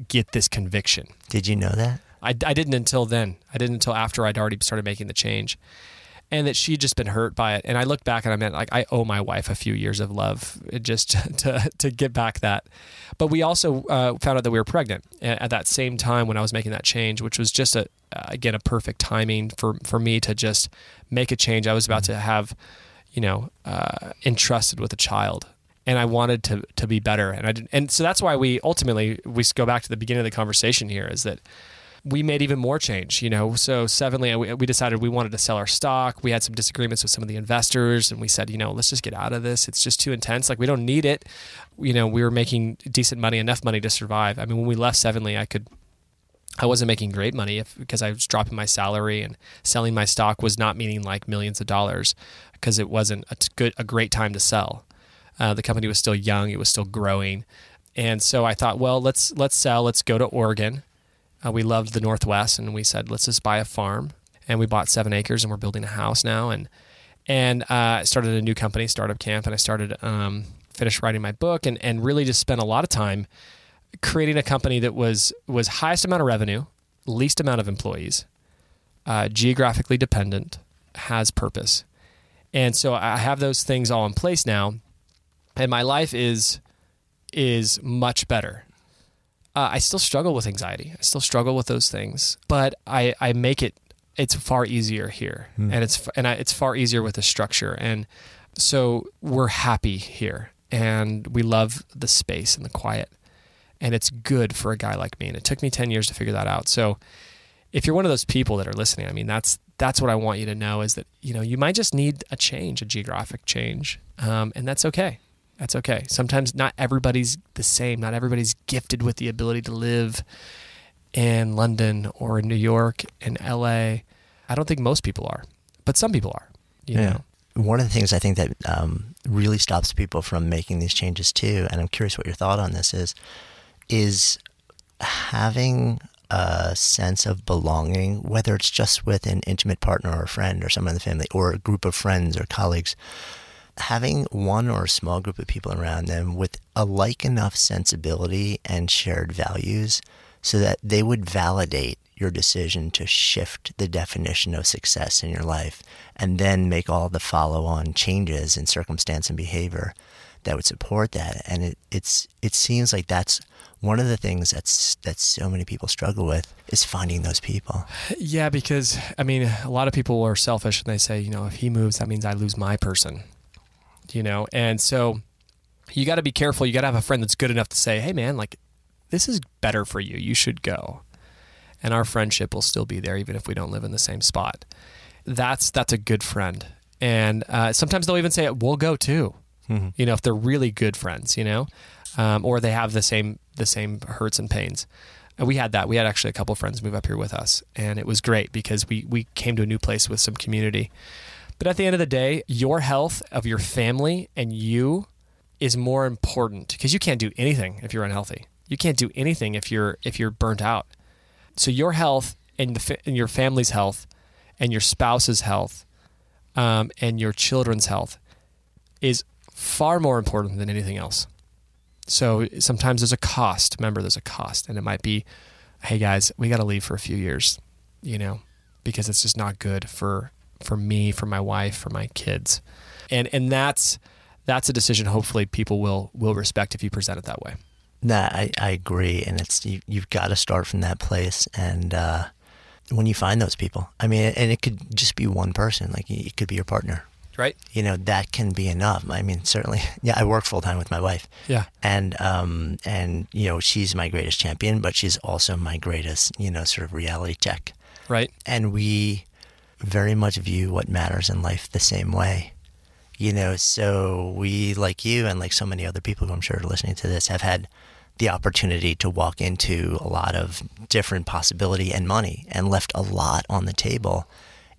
get this conviction. Did you know that? I, I didn't until then. I didn't until after I'd already started making the change. And that she'd just been hurt by it. And I look back and I meant like I owe my wife a few years of love just to, to get back that. But we also uh, found out that we were pregnant at that same time when I was making that change, which was just a again a perfect timing for for me to just make a change. I was about to have, you know, uh, entrusted with a child, and I wanted to to be better. And I didn't, and so that's why we ultimately we go back to the beginning of the conversation here is that we made even more change, you know. So Sevenly, we, we decided we wanted to sell our stock. We had some disagreements with some of the investors, and we said, you know, let's just get out of this. It's just too intense. Like we don't need it. You know, we were making decent money, enough money to survive. I mean, when we left Sevenly, I could. I wasn't making great money if, because I was dropping my salary and selling my stock was not meaning like millions of dollars because it wasn't a good a great time to sell. Uh, the company was still young, it was still growing, and so I thought, well, let's let's sell. Let's go to Oregon. Uh, we loved the Northwest, and we said, let's just buy a farm. And we bought seven acres, and we're building a house now. And and uh, started a new company, Startup Camp, and I started um, finished writing my book, and and really just spent a lot of time creating a company that was was highest amount of revenue, least amount of employees, uh, geographically dependent, has purpose, and so I have those things all in place now, and my life is is much better. Uh, I still struggle with anxiety. I still struggle with those things, but I, I make it. It's far easier here, and it's and I, it's far easier with the structure, and so we're happy here, and we love the space and the quiet, and it's good for a guy like me. And it took me ten years to figure that out. So, if you're one of those people that are listening, I mean, that's that's what I want you to know is that you know you might just need a change, a geographic change, um, and that's okay. That's okay. Sometimes not everybody's the same. Not everybody's gifted with the ability to live in London or in New York, in LA. I don't think most people are, but some people are. You know, One of the things I think that um, really stops people from making these changes too, and I'm curious what your thought on this is, is having a sense of belonging, whether it's just with an intimate partner or a friend or someone in the family or a group of friends or colleagues, having one or a small group of people around them with a like enough sensibility and shared values so that they would validate your decision to shift the definition of success in your life and then make all the follow on changes in circumstance and behavior that would support that. And it, it's it seems like that's one of the things that's that so many people struggle with is finding those people. Yeah, because I mean, a lot of people are selfish and they say, you know, if he moves, that means I lose my person. You know, and so you got to be careful. You got to have a friend that's good enough to say, hey, man, like, this is better for you. You should go. And our friendship will still be there, even if we don't live in the same spot. That's that's a good friend. And uh, sometimes they'll even say, we'll go too. You know, if they're really good friends, you know, um, or they have the same the same hurts and pains. And we had that. We had actually a couple of friends move up here with us, and it was great because we we came to a new place with some community. But at the end of the day, your health of your family and you is more important because you can't do anything if you're unhealthy. You can't do anything if you're if you're burnt out. So your health and the and your family's health and your spouse's health um, and your children's health is far more important than anything else. So sometimes there's a cost. Remember, there's a cost, and it might be, hey guys, we got to leave for a few years, you know, because it's just not good for for me, for my wife, for my kids, and and that's that's a decision. Hopefully, people will will respect if you present it that way. Nah, I, I agree, and it's you, you've got to start from that place, and uh, when you find those people, I mean, and it could just be one person, like it could be your partner, Right? you know, that can be enough. I mean, certainly, yeah, I work full time with my wife, Yeah. and um, and you know, she's my greatest champion, but she's also my greatest, you know, sort of reality check, Right. and we very much view what matters in life the same way. You know, so we, like you and like so many other people who I'm sure are listening to this, have had the opportunity to walk into a lot of different possibility and money and left a lot on the table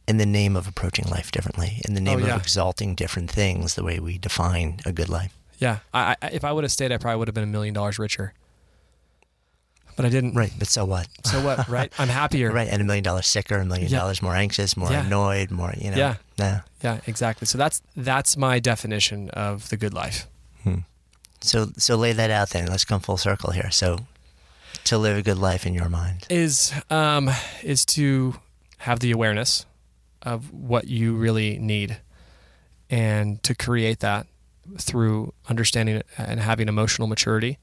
in the name of approaching life differently, in the oh, name oh, yeah. of exalting different things, the way we define a good life. Yeah. I, I, if I would have stayed, I probably would have been a million dollars richer. But I didn't. Right. But so what? So what? Right. I'm happier. right. And a million dollars sicker, a million Yeah. dollars more anxious, more Yeah. annoyed, more, you know. Yeah. Nah. Yeah, exactly. So that's that's my definition of the good life. So, so lay that out then. Let's come full circle here. So, to live a good life in your mind. Is um is to have the awareness of what you really need and to create that through understanding and having emotional maturity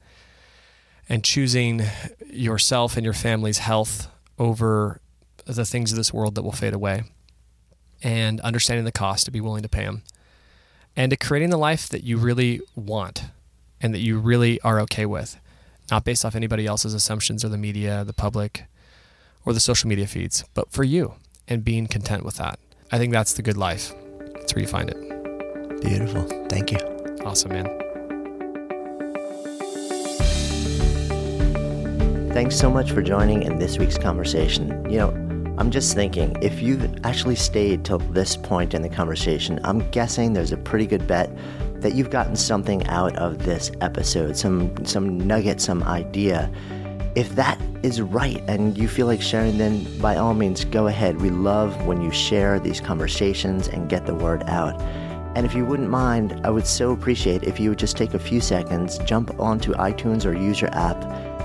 and choosing yourself and your family's health over the things of this world that will fade away and understanding the cost to be willing to pay them and to creating the life that you really want and that you really are okay with not based off anybody else's assumptions or the media the public or the social media feeds but for you and being content with that i think that's the good life that's where you find it Beautiful. Thank you. awesome man Thanks so much for joining in this week's conversation. You know, I'm just thinking, if you've actually stayed till this point in the conversation, I'm guessing there's a pretty good bet that you've gotten something out of this episode, some some nugget, some idea. If that is right and you feel like sharing, then by all means go ahead. We love when you share these conversations and get the word out. And if you wouldn't mind, I would so appreciate if you would just take a few seconds, jump onto iTunes or use your app,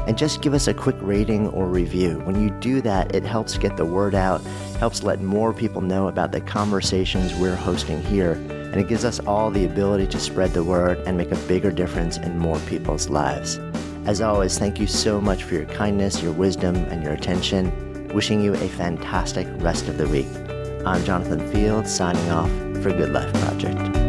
and just give us a quick rating or review. When you do that, it helps get the word out, helps let more people know about the conversations we're hosting here, and it gives us all the ability to spread the word and make a bigger difference in more people's lives. As always, thank you so much for your kindness, your wisdom, and your attention. Wishing you a fantastic rest of the week. I'm Jonathan Fields, signing off for Good Life Project.